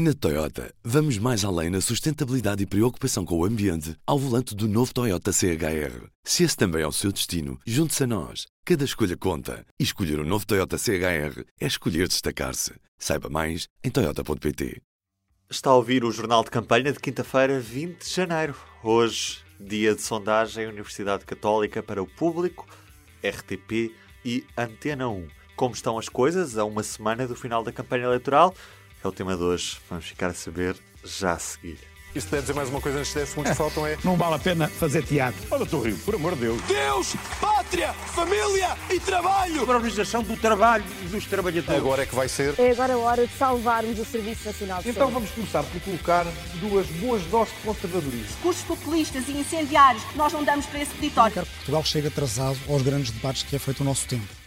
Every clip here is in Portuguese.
Na Toyota, vamos mais além na sustentabilidade e preocupação com o ambiente ao volante do novo Toyota CHR. Se esse também é o seu destino, junte-se a nós. Cada escolha conta. E escolher o um novo Toyota CHR é escolher destacar-se. Saiba mais em Toyota.pt. Está a ouvir o Jornal de Campanha de quinta-feira, 20 de janeiro. Hoje, dia de sondagem Universidade Católica para o Público, RTP e Antena 1. Como estão as coisas a uma semana do final da campanha eleitoral? É o tema de hoje. Vamos ficar a saber já a seguir. Isto deve dizer mais uma coisa antes desse, muitos faltam é. Não vale a pena fazer teatro. Olha, estou rio, por amor de Deus. Deus, pátria, família e trabalho. Para a organização do trabalho e dos trabalhadores. Agora é que vai ser. É agora a hora de salvarmos o Serviço Nacional de Então Saúde. vamos começar por colocar duas boas doses de conservadorismo. discursos populistas e incendiários, nós não damos para esse peditório. Que Portugal chegue atrasado aos grandes debates que é feito o nosso tempo.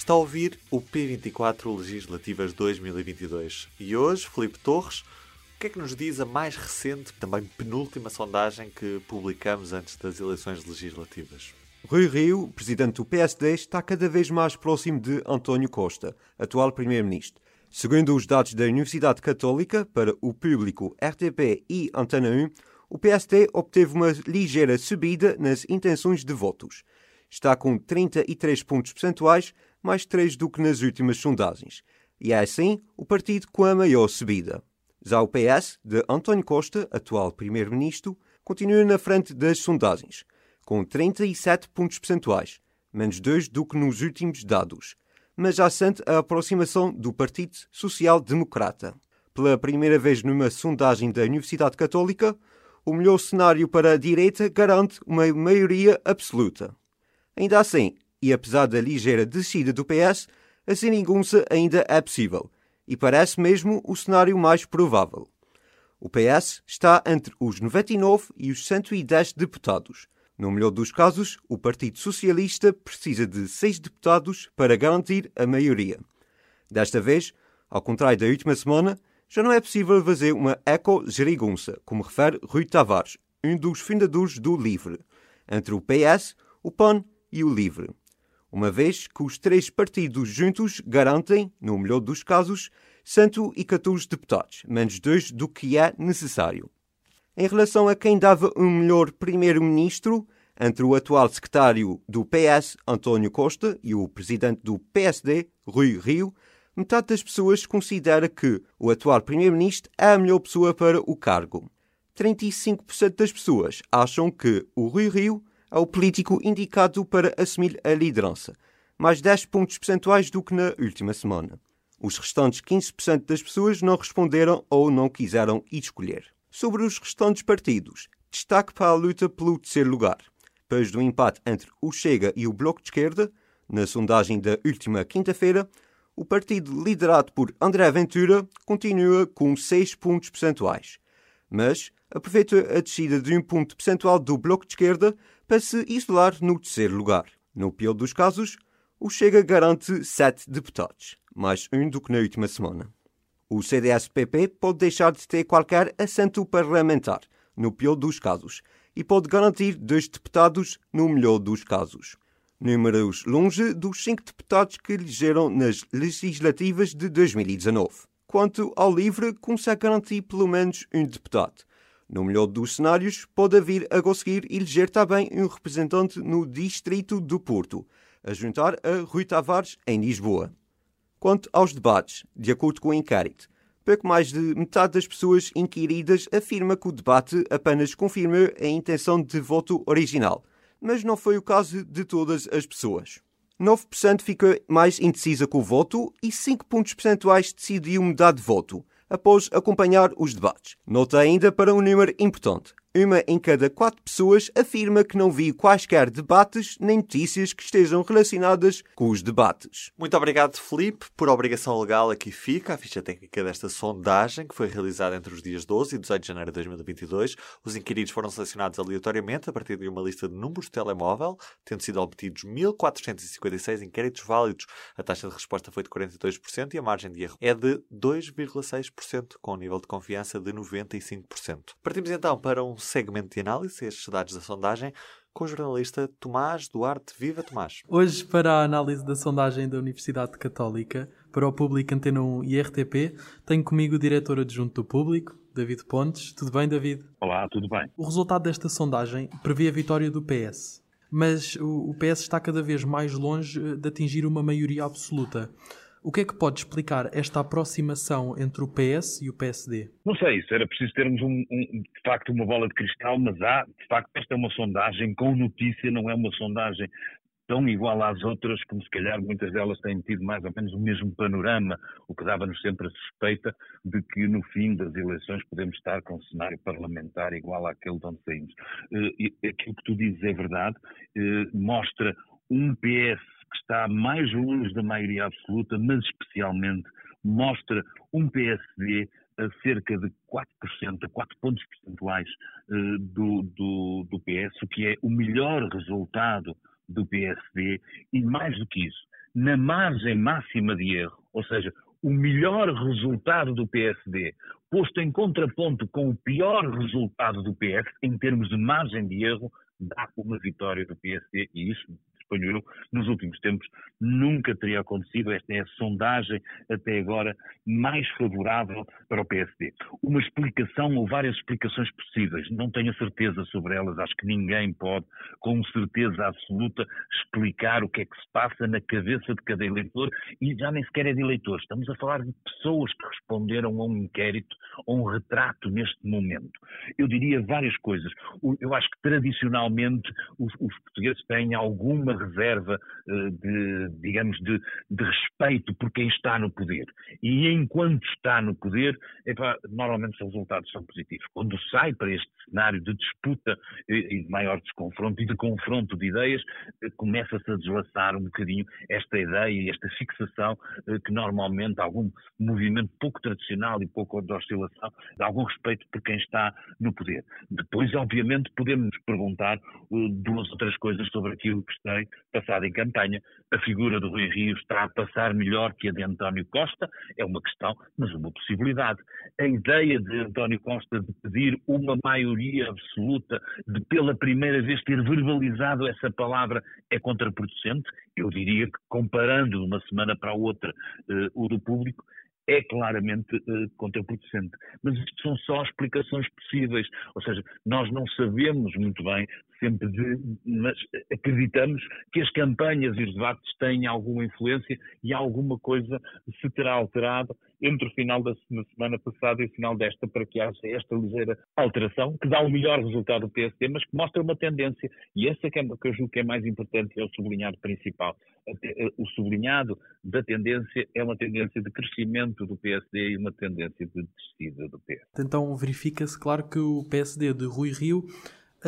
Está a ouvir o P24 Legislativas 2022. E hoje, Filipe Torres, o que é que nos diz a mais recente, também penúltima sondagem que publicamos antes das eleições legislativas? Rui Rio, presidente do PSD, está cada vez mais próximo de António Costa, atual primeiro-ministro. Segundo os dados da Universidade Católica, para o público RTP e Antena 1, o PSD obteve uma ligeira subida nas intenções de votos. Está com 33 pontos percentuais, mais 3 do que nas últimas sondagens. E é assim o partido com a maior subida. Já o PS, de António Costa, atual primeiro-ministro, continua na frente das sondagens, com 37 pontos percentuais, menos 2 do que nos últimos dados, mas já sente a aproximação do Partido Social Democrata. Pela primeira vez numa sondagem da Universidade Católica, o melhor cenário para a direita garante uma maioria absoluta. Ainda assim, e apesar da ligeira descida do PS, a seringunça ainda é possível, e parece mesmo o cenário mais provável. O PS está entre os 99 e os 110 deputados. No melhor dos casos, o Partido Socialista precisa de seis deputados para garantir a maioria. Desta vez, ao contrário da última semana, já não é possível fazer uma eco-gerigunça, como refere Rui Tavares, um dos fundadores do LIVRE, entre o PS, o PAN e o LIVRE. Uma vez que os três partidos juntos garantem, no melhor dos casos, 114 deputados, menos dois do que é necessário. Em relação a quem dava um melhor primeiro-ministro, entre o atual secretário do PS, António Costa, e o presidente do PSD, Rui Rio, metade das pessoas considera que o atual primeiro-ministro é a melhor pessoa para o cargo. 35% das pessoas acham que o Rui Rio é o político indicado para assumir a liderança, mais 10 pontos percentuais do que na última semana. Os restantes 15% das pessoas não responderam ou não quiseram escolher. Sobre os restantes partidos, destaque para a luta pelo terceiro lugar. Depois do empate entre o Chega e o Bloco de Esquerda, na sondagem da última quinta-feira, o partido liderado por André Ventura continua com 6 pontos percentuais. Mas aproveita a descida de um ponto percentual do Bloco de Esquerda para se isolar no terceiro lugar. No pior dos casos, o Chega garante 7 deputados, mais um do que na última semana. O CDS-PP pode deixar de ter qualquer assento parlamentar, no pior dos casos, e pode garantir dois deputados no melhor dos casos. Números longe dos cinco deputados que elegeram nas legislativas de 2019. Quanto ao LIVRE, consegue garantir pelo menos um deputado. No melhor dos cenários, pode vir a conseguir eleger também um representante no Distrito do Porto, a juntar a Rui Tavares em Lisboa. Quanto aos debates, de acordo com o inquérito, pouco mais de metade das pessoas inquiridas afirma que o debate apenas confirmou a intenção de voto original, mas não foi o caso de todas as pessoas. 9% ficou mais indecisa com o voto e 5 pontos percentuais decidiu mudar de voto após acompanhar os debates. Nota ainda para um número importante. Uma em cada quatro pessoas afirma que não viu quaisquer debates nem notícias que estejam relacionadas com os debates. Muito obrigado, Felipe. Por obrigação legal, aqui fica a ficha técnica desta sondagem que foi realizada entre os dias 12 e 18 de janeiro de 2022. Os inquiridos foram selecionados aleatoriamente a partir de uma lista de números de telemóvel, tendo sido obtidos 1.456 inquéritos válidos. A taxa de resposta foi de 42% e a margem de erro é de 2,6%, com um nível de confiança de 95%. Partimos então para um segmento de análise, estes dados da sondagem, com o jornalista Tomás Duarte. Viva Tomás! Hoje, para a análise da sondagem da Universidade Católica, para o Público Antena 1 e RTP. Tenho comigo o diretor adjunto do Público, David Pontes. Tudo bem, David? Olá, tudo bem. O resultado desta sondagem prevê a vitória do PS, mas o PS está cada vez mais longe de atingir uma maioria absoluta. O que é que pode explicar esta aproximação entre o PS e o PSD? Não sei, isso era preciso termos um, um, de facto uma bola de cristal, mas há, de facto, esta é uma sondagem com notícia, não é uma sondagem tão igual às outras, como se calhar muitas delas têm tido mais ou menos o mesmo panorama, o que dava-nos sempre a suspeita de que no fim das eleições podemos estar com um cenário parlamentar igual àquele de onde saímos. Uh, aquilo que tu dizes é verdade, uh, mostra um PS que está mais longe da maioria absoluta, mas especialmente mostra um PSD a cerca de 4%, a 4 pontos percentuais uh, do, do, do PS, o que é o melhor resultado do PSD e mais do que isso, na margem máxima de erro, ou seja, o melhor resultado do PSD, posto em contraponto com o pior resultado do PS, em termos de margem de erro, dá uma vitória do PSD e isso suponho eu, nos últimos tempos nunca teria acontecido. Esta é a sondagem até agora mais favorável para o PSD. Uma explicação ou várias explicações possíveis, não tenho certeza sobre elas, acho que ninguém pode, com certeza absoluta, explicar o que é que se passa na cabeça de cada eleitor e já nem sequer é de eleitores, estamos a falar de pessoas que responderam a um inquérito, a um retrato neste momento. Eu diria várias coisas. Eu acho que tradicionalmente os, os portugueses têm alguma reserva eh, de, digamos, de, de, respeito por quem está no poder. E enquanto está no poder, normalmente os resultados são positivos. Quando sai para este cenário de disputa e de maior desconfronto e de confronto de ideias, eh, começa-se a deslaçar um bocadinho esta ideia e esta fixação eh, que normalmente algum movimento pouco tradicional e pouco de oscilação dá algum respeito por quem está no poder. Depois, obviamente, podemos perguntar duas outras coisas sobre aquilo que tem passado em campanha. A figura do Rui Rio está a passar melhor que a de António Costa, é uma questão, mas uma possibilidade. A ideia de António Costa de pedir uma maioria absoluta, de pela primeira vez ter verbalizado essa palavra, é contraproducente. Eu diria que, comparando de uma semana para a outra uh, o do público, é claramente uh, contraproducente. Mas isto são só explicações possíveis, ou seja, nós não sabemos muito bem sempre de, mas acreditamos que as campanhas e os debates têm alguma influência e alguma coisa se terá alterado entre o final da semana passada e o final desta para que haja esta ligeira alteração que dá o melhor resultado do PSD, mas que mostra uma tendência e essa é que, é, que eu julgo que é mais importante, é o sublinhado principal. Eh, o sublinhado da tendência é uma tendência de crescimento do PSD e uma tendência de descida do PSD. Então verifica-se, claro, que o PSD de Rui Rio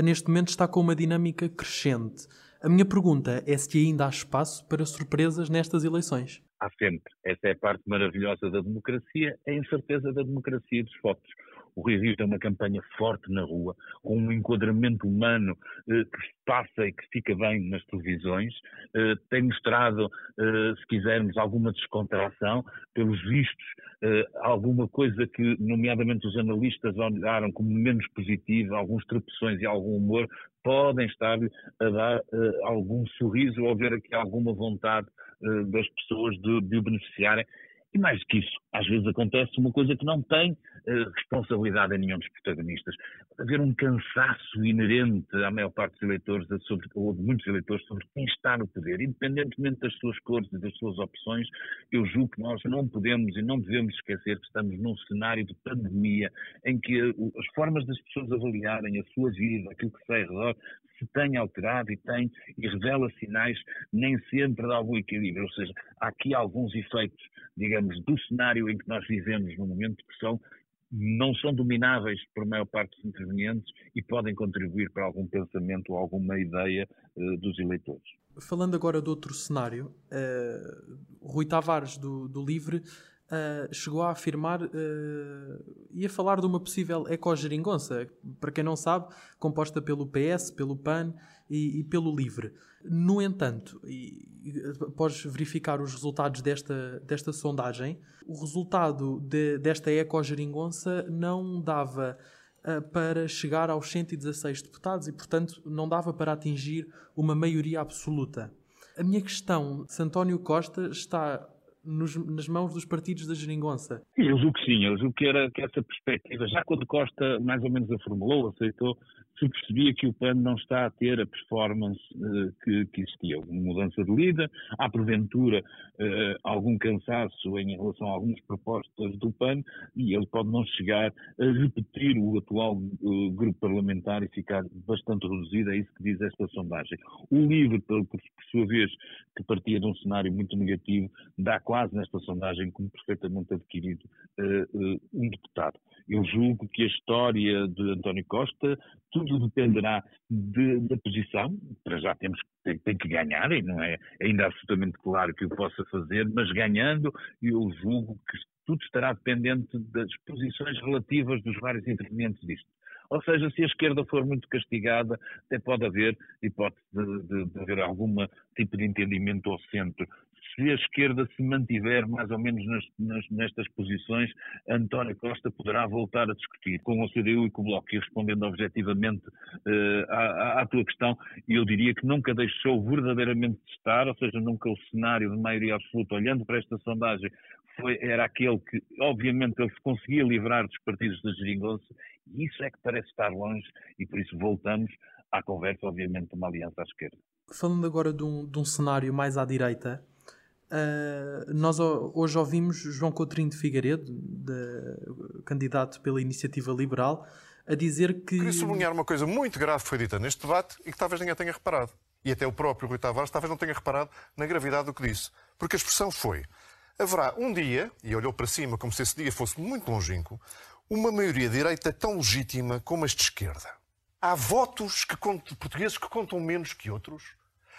neste momento está com uma dinâmica crescente. A minha pergunta é se ainda há espaço para surpresas nestas eleições. Há sempre. Essa é a parte maravilhosa da democracia, é a incerteza da democracia dos votos. O Rui Rio tem uma campanha forte na rua, com um enquadramento humano eh, que passa e que fica bem nas televisões, eh, tem mostrado, eh, se quisermos, alguma descontração, pelos vistos, eh, alguma coisa que, nomeadamente, os analistas olharam como menos positiva, alguns tropeções e algum humor, podem estar a dar eh, algum sorriso ou ver aqui alguma vontade eh, das pessoas de, de o beneficiarem. E mais do que isso, às vezes acontece uma coisa que não tem responsabilidade em nenhum dos protagonistas. Haver um cansaço inerente à maior parte dos eleitores, sobre, ou de muitos eleitores, sobre quem está no poder. Independentemente das suas cores e das suas opções, eu julgo que nós não podemos e não devemos esquecer que estamos num cenário de pandemia em que as formas das pessoas avaliarem a sua vida, aquilo que sai ao redor, se tem alterado e tem e revela sinais nem sempre de algum equilíbrio. Ou seja, há aqui alguns efeitos, digamos, do cenário em que nós vivemos no momento que são não são domináveis por maior parte dos intervenientes e podem contribuir para algum pensamento ou alguma ideia uh, dos eleitores. Falando agora de outro cenário, uh, Rui Tavares, do, do Livre, uh, chegou a afirmar e a falar de uma possível ecogeringonça, para quem não sabe, composta pelo PS, pelo PAN e, e pelo LIVRE. No entanto, e, e, após verificar os resultados desta, desta sondagem, o resultado de, desta ecogeringonça não dava uh, para chegar aos 116 deputados e, portanto, não dava para atingir uma maioria absoluta. A minha questão, se António Costa está nos, nas mãos dos partidos da geringonça. Eu julgo que sim, eu julgo que, era, que essa perspectiva, já quando Costa mais ou menos a formulou, aceitou, se percebia que o PAN não está a ter a performance uh, que, que, existia. Uma mudança de líder, há porventura uh, algum cansaço em relação a algumas propostas do PAN e ele pode não chegar a repetir o atual uh, grupo parlamentar e ficar bastante reduzido, é isso que diz esta sondagem. O LIVRE, por, por sua vez, que partia de um cenário muito negativo, dá quase nesta sondagem como perfeitamente adquirido um deputado. Eu julgo que a história de António Costa, tudo dependerá de, da posição. Para já temos tem, tem, que ganhar, e não é ainda absolutamente claro que o possa fazer, mas ganhando, eu julgo que tudo estará dependente das posições relativas dos vários intervenientes disto. Ou seja, se a esquerda for muito castigada, até pode haver hipótese de, de, de haver algum tipo de entendimento ao centro se a esquerda se mantiver mais ou menos nas, nas, nestas posições, António Costa poderá voltar a discutir com o CDU e com o Bloco. E respondendo objetivamente uh, à, à, tua questão, eu diria que nunca deixou verdadeiramente de estar, ou seja, nunca o cenário de maioria absoluta, olhando para esta sondagem, foi, era aquele que, obviamente, ele se conseguia livrar dos partidos da geringonça, e isso é que parece estar longe, e por isso voltamos à conversa, obviamente, de uma aliança à esquerda. Falando agora de um, de um cenário mais à direita, Uh, nós hoje ouvimos João Coutrinho de Figueiredo, de, candidato pela Iniciativa Liberal, a dizer que. Queria sublinhar uma coisa muito grave que foi dita neste debate e que talvez ninguém tenha reparado. E até o próprio Rui Tavares talvez não tenha reparado na gravidade do que disse. Porque a expressão foi: haverá um dia, e olhou para cima como se esse dia fosse muito longínquo, uma maioria direita tão legítima como as de esquerda. Há votos que contam, portugueses que contam menos que outros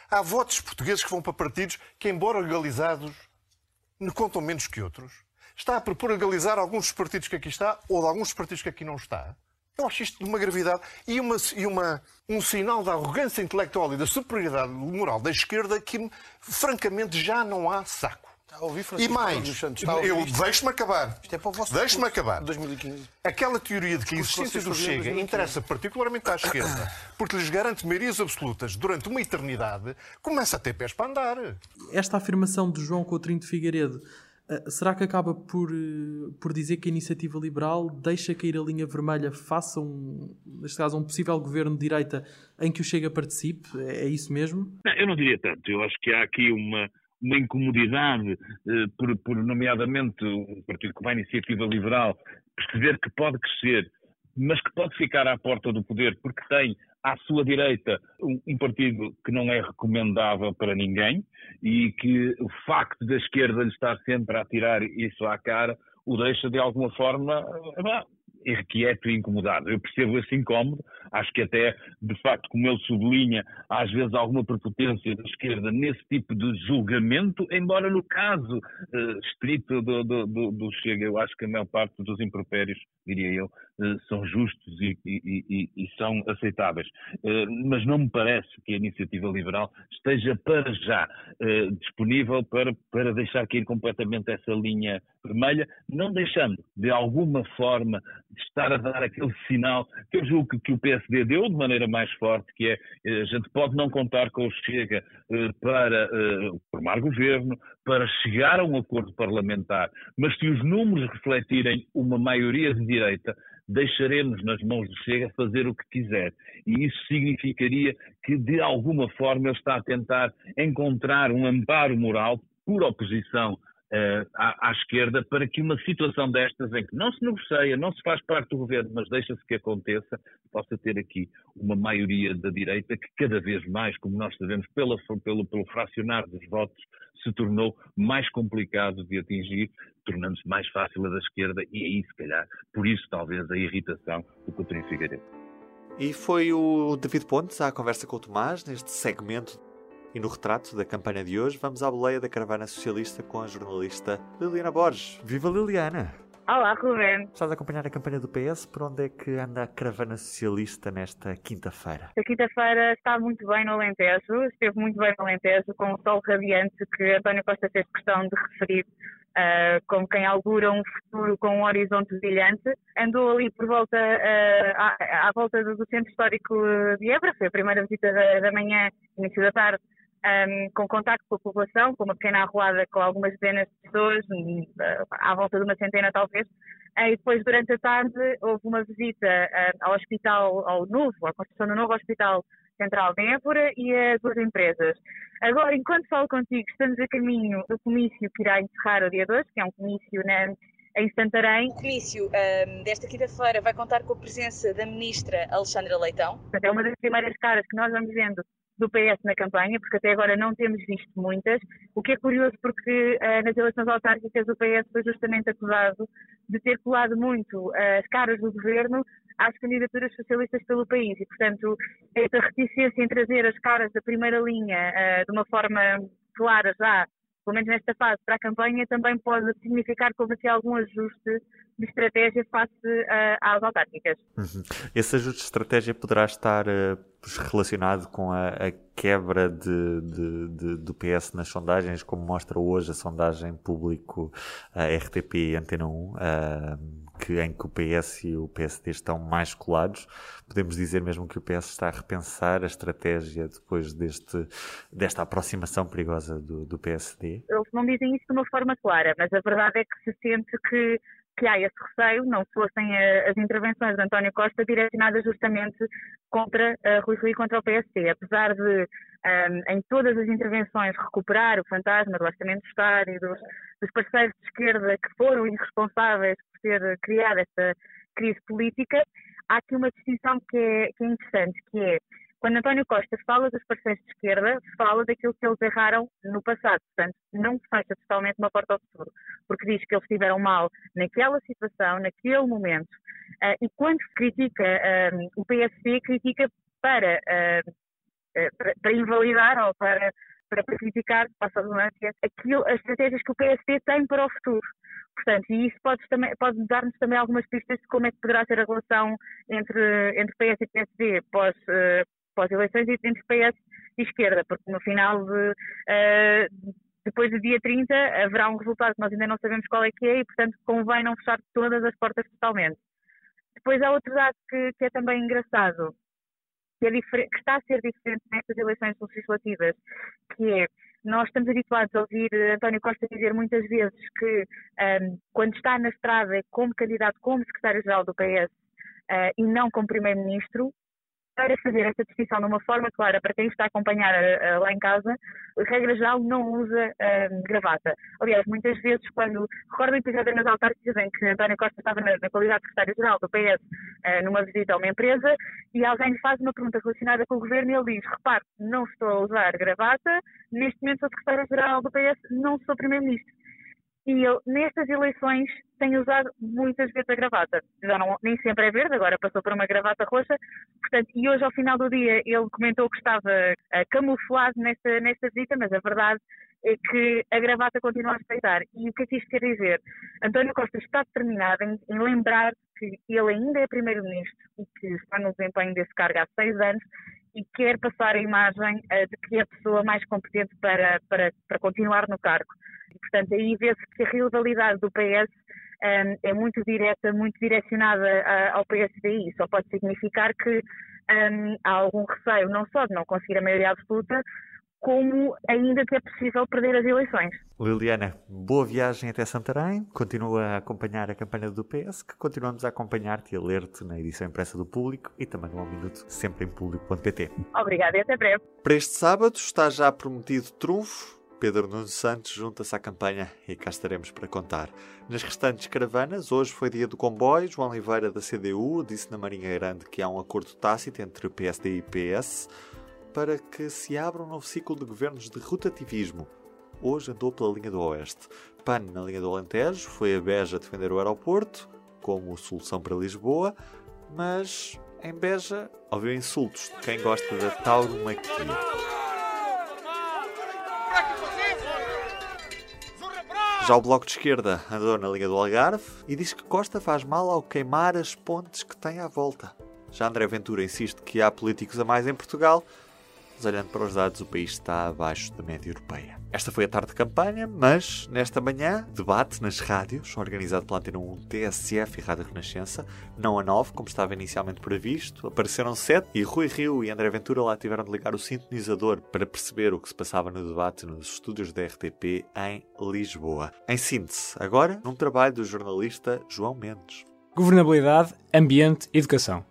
Há votos portugueses que vão para partidos que, embora legalizados, não contam menos que outros. Está a propor legalizar alguns dos partidos que aqui está ou de alguns dos partidos que aqui não está. Eu acho isto de uma gravidade e, uma, e uma, um sinal da arrogância intelectual e da superioridade moral da esquerda que, francamente, já não há saco. E mais, eu deixe-me acabar. Isto é para o vosso Deixe-me acabar. 2015. Aquela teoria de que a existência do Chega interessa particularmente à esquerda, porque lhes garante maiorias absolutas durante uma eternidade, começa a ter pés para andar. Esta afirmação de João Coutrinho de Figueiredo eh, será que acaba por, eh, por dizer que a iniciativa liberal deixa cair a linha vermelha face a um, neste caso, um possível governo de direita em que o Chega participe? É, é isso mesmo? Não, eu não diria tanto. Eu acho que há aqui uma, uma incomodidade, eh, por, por, nomeadamente, um partido como a Iniciativa Liberal, perceber que pode crescer, mas que pode ficar à porta do poder, porque tem à sua direita um, um, partido que não é recomendável para ninguém e que o facto da esquerda lhe estar sempre a tirar isso à cara o deixa de alguma forma eh, irrequieto e incomodado. Eu percebo esse incómodo, acho que até, de facto, como ele sublinha, às vezes alguma prepotência da esquerda nesse tipo de julgamento, embora no caso uh, estrito do, do, do, do, Chega, eu acho que a maior parte dos impropérios, diria eu, uh, são justos e, e, e, são aceitáveis. Uh, mas não me parece que a iniciativa liberal esteja para já disponível para, para deixar cair completamente essa linha vermelha, não deixando, de alguma forma, estar a dar aquele sinal que eu julgo que o PSD deu de maneira mais forte, que é eh, a gente pode não contar com o Chega eh, para eh, formar governo, para chegar a um acordo parlamentar, mas se os números refletirem uma maioria de direita, deixaremos nas mãos do Chega fazer o que quiser. E isso significaria que, de alguma forma, ele está a tentar encontrar um amparo moral por oposição uh, à, à, esquerda para que uma situação destas, em que não se negocia, não se faz parte do governo, mas deixa-se que aconteça, possa ter aqui uma maioria da direita que cada vez mais, como nós sabemos, pela, pelo, pelo fracionar dos votos, se tornou mais complicado de atingir, tornando-se mais fácil a da esquerda, e aí, se calhar, por isso talvez a irritação do Coutinho Figueiredo. E foi o David Pontes à conversa com o Tomás neste segmento e no retrato da campanha de hoje, vamos à boleia da caravana socialista com a jornalista Liliana Borges. Viva Liliana! Olá, Rubén. Estás a acompanhar a campanha do PS. Por onde é que anda a caravana socialista nesta quinta-feira? A quinta-feira está muito bem no Alentejo, esteve muito bem no Alentejo, com o sol radiante que António Costa fez questão de referir Uh, como quem augura um futuro com um horizonte brilhante. Andou ali por volta, uh, à, à, volta do, do, Centro Histórico de Évora, foi a primeira visita da, da manhã, início da tarde, um, com contacto com a população, com uma pequena arruada com algumas dezenas de pessoas, à volta de uma centena talvez. Uh, e depois, durante a tarde, houve uma visita uh, ao hospital, ao novo, à construção do novo hospital central de Évora e a duas empresas. Agora, enquanto falo contigo, estamos a caminho do comício que irá encerrar o dia 2, que é um comício na, em Santarém. O comício um, desta quinta-feira vai contar com a presença da ministra Alexandra Leitão. É uma das primeiras caras que nós vamos vendo do PS na campanha, porque até agora não temos visto muitas, o que é curioso porque uh, nas eleições autárquicas o PS foi justamente acusado de ter colado muito uh, as caras do governo às candidaturas socialistas pelo país. E, portanto, essa reticência em trazer as caras da primeira linha uh, de uma forma clara já pelo menos nesta fase, para a campanha, também pode significar houve aqui algum ajuste de estratégia face uh, às autárquicas. Uhum. Esse ajuste de estratégia poderá estar uh, relacionado com a, a quebra de, de, de, do PS nas sondagens, como mostra hoje a sondagem público uh, RTP e Antena 1, que, em que o PS e o PSD estão mais colados. Podemos dizer mesmo que o PS está a repensar a estratégia depois deste, desta aproximação perigosa do, do PSD? Eles não dizem isso de uma forma clara, mas a verdade é que se sente que que há esse receio, não fossem eh, as intervenções de António Costa direcionadas justamente contra uh, Rui e contra o PSD. Apesar de, ehm, em todas as intervenções, recuperar o fantasma do Orçamento do Estado e dos, dos parceiros de esquerda que foram irresponsáveis por ter criado esta crise política, há aqui uma distinção que é, que é interessante, que é quando António Costa fala dos parceiros de esquerda, fala daquilo que eles erraram no passado. Portanto, não fecha totalmente uma porta ao futuro, porque diz que eles estiveram mal naquela situação, naquele momento. Uh, e quando critica uh, o PSD, critica para, uh, para, para, invalidar ou para, para, para criticar, passa a aquilo, as estratégias que o PSD tem para o futuro. Portanto, e isso pode, também, pode dar-nos também algumas pistas de como é que poderá ser a relação entre, entre PS e PSD pós, pós-eleições e entre PS e esquerda, porque no final de, uh, depois do dia 30 haverá um resultado que nós ainda não sabemos qual é que é e, portanto, convém não fechar todas as portas totalmente. Depois há outro dado que, que é também engraçado, que, é que, está a ser diferente nestas eleições legislativas, que é nós estamos habituados a ouvir António Costa dizer muitas vezes que um, ehm, quando está na estrada como candidato como secretário-geral do PS uh, eh, e não como primeiro-ministro, para fazer esta distinção de uma forma clara para quem está a acompanhar uh, lá em casa, regra geral não usa uh, gravata. Aliás, muitas vezes, quando recordo o episódio nas autárquicas em que António Costa estava na, na qualidade de secretário-geral do PS uh, numa visita a uma empresa e alguém lhe faz uma pergunta relacionada com o governo e ele diz: repare, não estou a usar gravata, neste momento sou secretário-geral do PS, não sou primeiro-ministro e ele, nestas eleições, tem usado muitas vezes a gravata. Já não, nem sempre é verde, agora passou por uma gravata roxa. Portanto, e hoje, ao final do dia, ele comentou que estava uh, camuflado nesta, nesta visita, mas a verdade é que a gravata continua a respeitar. E o que é que isto quer dizer? António Costa está determinado em, em lembrar que ele ainda é primeiro-ministro e que está no desempenho desse cargo há seis anos e quer passar a imagem uh, de que é a pessoa mais competente para, para, para continuar no cargo. E, portanto, aí vê-se que a rivalidade do PS um, ehm, é muito direta, muito direcionada ao PSDI. Só pode significar que um, ehm, há algum receio, não só de não conseguir a maioria absoluta, como ainda que é possível perder as eleições. Liliana, boa viagem até Santarém. Continua a acompanhar a campanha do PS, que continuamos a acompanhar-te e a ler-te na edição impressa do Público e também no Ao Minuto, sempre em público.pt. Obrigada e até breve. Para este sábado está já prometido trunfo Pedro Nuno Santos junta-se à campanha e cá estaremos para contar. Nas restantes caravanas, hoje foi dia do comboio. João Oliveira, da CDU, disse na Marinha Grande que há um acordo tácito entre PSD e PS para que se abra um novo ciclo de governos de rotativismo. Hoje andou pela linha do Oeste. PAN na linha do Alentejo, foi a Beja defender o aeroporto como solução para Lisboa, mas em Beja ouviu insultos de quem gosta da tauromaquia. Já o Bloco de Esquerda andou na linha do Algarve e diz que Costa faz mal ao queimar as pontes que tem à volta. Já André Ventura insiste que há políticos a mais em Portugal, mas olhando para os dados, o país está abaixo da média europeia. Esta foi a tarde de campanha, mas nesta manhã, debate nas rádios, organizado pela Antena 1, TSF e Rádio Renascença, não a 9, como estava inicialmente previsto, apareceram sete e Rui Rio e André Ventura lá tiveram de ligar o sintonizador para perceber o que se passava no debate nos estúdios da RTP em Lisboa. Em síntese, agora, num trabalho do jornalista João Mendes. Governabilidade, ambiente educação.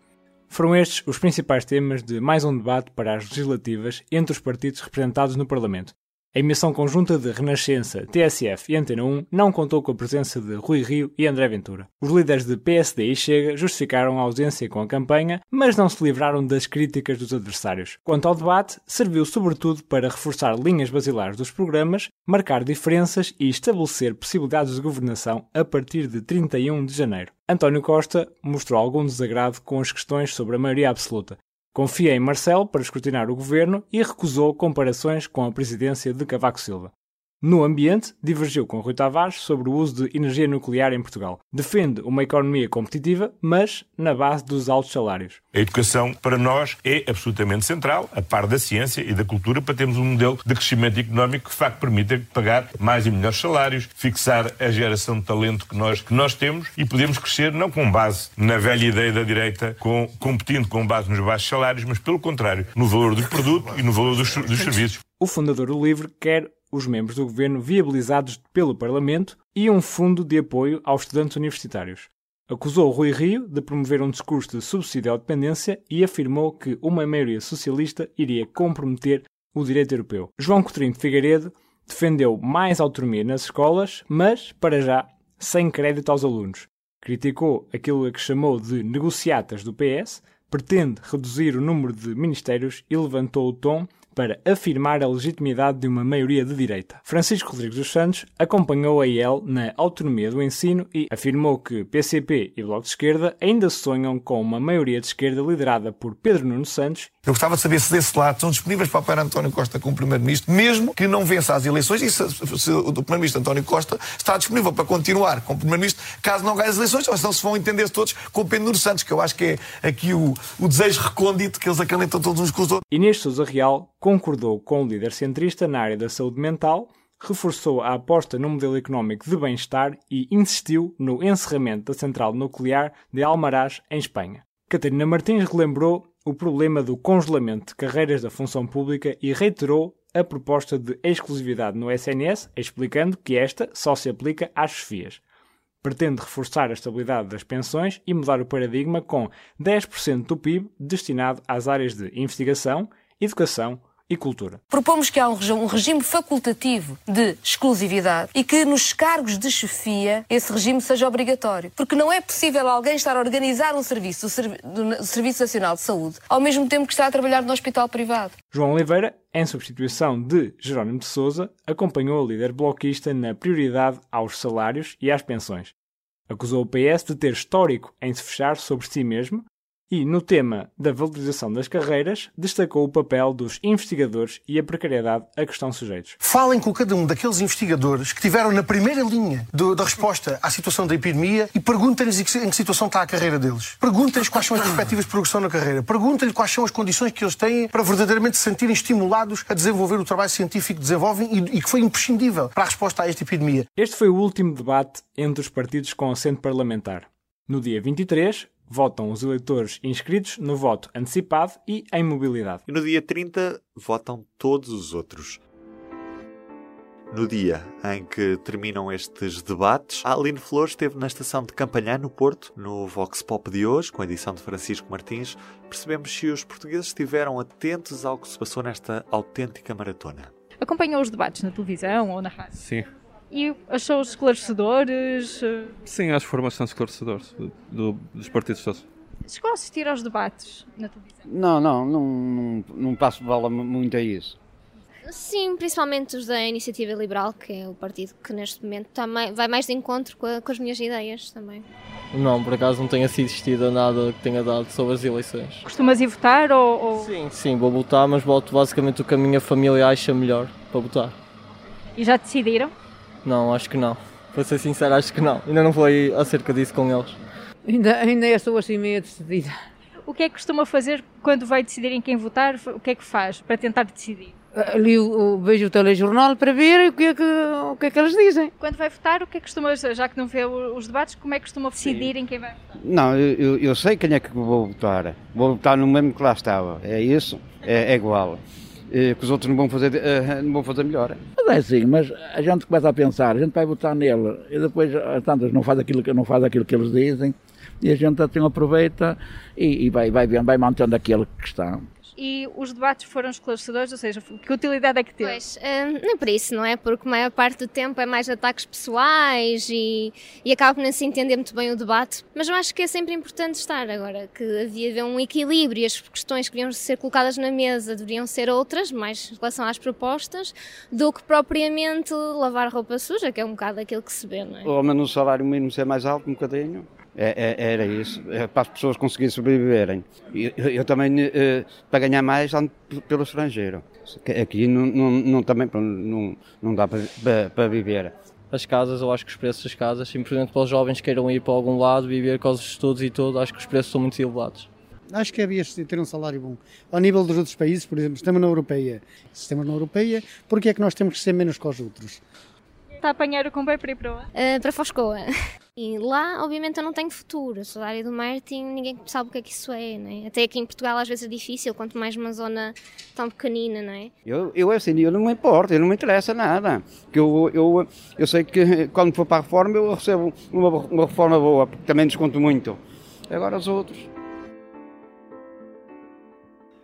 Foram estes os principais temas de mais um debate para as legislativas entre os partidos representados no Parlamento. A emissão conjunta de Renascença, TSF e Antena 1 não contou com a presença de Rui Rio e André Ventura. Os líderes de PSD e Chega justificaram a ausência com a campanha, mas não se livraram das críticas dos adversários. Quanto ao debate, serviu sobretudo para reforçar linhas basilares dos programas, marcar diferenças e estabelecer possibilidades de governação a partir de 31 de janeiro. António Costa mostrou algum desagrado com as questões sobre a maioria absoluta, Confia em Marcelo para escrutinar o governo e recusou comparações com a presidência de Cavaco Silva. No ambiente, divergiu com Rui Tavares sobre o uso de energia nuclear em Portugal. Defende uma economia competitiva, mas na base dos altos salários. A educação, para nós, é absolutamente central, a par da ciência e da cultura, para termos um modelo de crescimento económico que, de facto, permita pagar mais e melhores salários, fixar a geração de talento que nós, que nós temos e podemos crescer não com base na velha ideia da direita, com, competindo com base nos baixos salários, mas, pelo contrário, no valor do produto e no valor dos, dos serviços. O fundador do LIVRE quer os membros do governo viabilizados pelo Parlamento e um fundo de apoio aos estudantes universitários. Acusou Rui Rio de promover um discurso de subsídio à dependência e afirmou que uma maioria socialista iria comprometer o direito europeu. João Coutinho de Figueiredo defendeu mais autonomia nas escolas, mas, para já, sem crédito aos alunos. Criticou aquilo a que chamou de negociatas do PS, pretende reduzir o número de ministérios e levantou o tom para afirmar a legitimidade de uma maioria de direita. Francisco Rodrigues dos Santos acompanhou a IEL na autonomia do ensino e afirmou que PCP e Bloco de Esquerda ainda sonham com uma maioria de esquerda liderada por Pedro Nuno Santos. Eu gostava de saber se desse lado estão disponíveis para apoiar António Costa como Primeiro-Ministro, mesmo que não vença as eleições, e se, se o Primeiro-Ministro António Costa está disponível para continuar como Primeiro-Ministro caso não ganhe as eleições, ou senão se vão entender todos com Pedro Nuno Santos, que eu acho que é aqui o, o desejo recôndito que eles acalentam todos uns com os outros. Inês Sousa Real concordou com o líder centrista na área da saúde mental, reforçou a aposta no modelo económico de bem-estar e insistiu no encerramento da central nuclear de Almaraz, em Espanha. Catarina Martins relembrou o problema do congelamento de carreiras da função pública e reiterou a proposta de exclusividade no SNS, explicando que esta só se aplica às chefias. Pretende reforçar a estabilidade das pensões e mudar o paradigma com 10% do PIB destinado às áreas de investigação, educação, e cultura. Propomos que há um regime facultativo de exclusividade e que nos cargos de chefia esse regime seja obrigatório. Porque não é possível alguém estar a organizar um serviço, o Serviço Nacional de Saúde, ao mesmo tempo que está a trabalhar no hospital privado. João Oliveira, em substituição de Jerónimo de Souza, acompanhou o líder bloquista na prioridade aos salários e às pensões. Acusou o PS de ter histórico em se fechar sobre si mesmo e, no tema da valorização das carreiras, destacou o papel dos investigadores e a precariedade a que estão sujeitos. Falem com cada um daqueles investigadores que estiveram na primeira linha do, da resposta à situação da epidemia e perguntem-lhes em que situação está a carreira deles. Perguntem-lhes quais são as perspectivas de progressão na carreira. Perguntem-lhes quais são as condições que eles têm para verdadeiramente se sentirem estimulados a desenvolver o trabalho científico que desenvolvem e, e que foi imprescindível para a resposta a esta epidemia. Este foi o último debate entre os partidos com assento parlamentar. No dia 23, votam os eleitores inscritos no voto antecipado e em mobilidade. E no dia 30 votam todos os outros. No dia em que terminam estes debates, a Aline Flores esteve na estação de Campanhã, no Porto, no Vox Pop de hoje, com a edição de Francisco Martins. Percebemos se os portugueses estiveram atentos ao que se passou nesta autêntica maratona. Acompanhou os debates na televisão ou na rádio? Sim, e achou-os esclarecedores? Sim, acho que foram bastante esclarecedores do, dos partidos todos. Chegou a assistir aos debates na televisão? Não, não, não, não, não passo bola muito a isso. Sim, principalmente os da Iniciativa Liberal, que é o partido que neste momento também vai mais de encontro com, a, com as minhas ideias também. Não, por acaso não tenho assistido a nada que tenha dado sobre as eleições. Costumas ir votar ou, ou... Sim, sim, vou votar, mas voto basicamente o que a minha família acha melhor para votar. E já decidiram? Não, acho que não. Para ser sincero, acho que não. Ainda não foi acerca disso com eles. Ainda, ainda estou assim meio decidida. O que é que costuma fazer quando vai decidir em quem votar? O que é que faz para tentar decidir? O, vejo o telejornal para ver o que, é que, o que é que eles dizem. Quando vai votar, o que é que costuma, já que não vê os debates, como é que costuma decidir Sim. em quem vai votar? Não, eu, eu sei quem é que vou votar. Vou votar no mesmo que lá estava. É isso, é, é igual. E, que os outros não vão fazer, uh, não vão fazer melhor. Mas é assim, mas a gente começa a pensar, a gente vai votar nele e depois, tantas, não faz aquilo que, não faz aquilo que eles dizem e a gente assim aproveita e, e vai, vai, vai mantendo aquele que está e os debates foram esclarecedores, ou seja, que utilidade é que teve? Pois, hum, não é por isso, não é? Porque a maior parte do tempo é mais ataques pessoais e, e acaba por não se entender muito bem o debate, mas eu acho que é sempre importante estar agora, que havia haver um equilíbrio e as questões que deviam ser colocadas na mesa deveriam ser outras, mais em relação às propostas, do que propriamente lavar roupa suja, que é um bocado aquilo que se vê, não é? Ou menos o salário mínimo ser mais alto um bocadinho. É, é, era isso, é para as pessoas conseguirem sobreviverem. Eu, eu também, eh, para ganhar mais, ando pelo estrangeiro. Aqui não, não, não também não, não dá para, para, para, viver. As casas, eu acho que os preços das casas, simplesmente para os jovens que queiram ir para algum lado, viver com os estudos e tudo, acho que os preços são muito elevados. Acho que havia de ter um salário bom. Ao nível dos outros países, por exemplo, estamos na Europeia. Se estamos na Europeia, porquê é que nós temos que ser menos que os outros? Está a apanhar o comboio para ir para onde? Uh, para Foscoa. E lá, obviamente, eu não tenho futuro. Sou da área do marketing, ninguém sabe o que é que isso é, né? Até aqui em Portugal às vezes é difícil, quanto mais uma zona tão pequenina, não é? Eu, eu assim, eu não me importo, eu não me interessa nada. Que eu, eu, eu sei que quando for para a reforma eu recebo uma, uma reforma boa, porque também desconto muito. Agora os outros.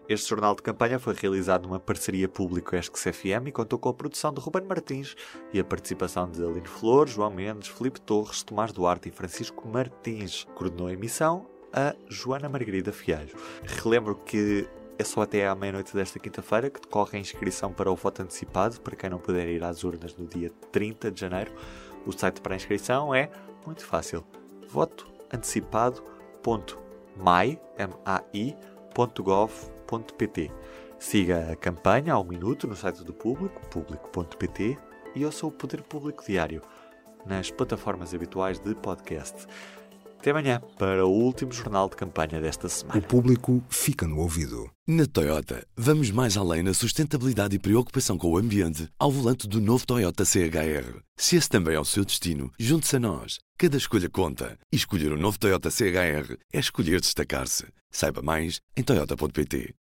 Este jornal de campanha foi realizado numa parceria público-ESC-CFM e contou com a produção de Ruben Martins e a participação de Aline Flor, João Mendes, Felipe Torres, Tomás Duarte e Francisco Martins. Coordenou a emissão a Joana Margarida Fialho. Relembro que é só até à meia-noite desta quinta-feira que decorre a inscrição para o voto antecipado, para quem não puder ir às urnas no dia 30 de janeiro. O site para a inscrição é muito fácil: votoantecipado.mai.gov.br Siga a campanha ao minuto no site do Público, público.pt, e ouça o Poder Público Diário nas plataformas habituais de podcast. Até amanhã para o último jornal de campanha desta semana. O público fica no ouvido. Na Toyota, vamos mais além na sustentabilidade e preocupação com o ambiente ao volante do novo Toyota CHR. Se esse também é o seu destino, junte-se a nós. Cada escolha conta. E escolher o um novo Toyota CHR é escolher destacar-se. Saiba mais em Toyota.pt.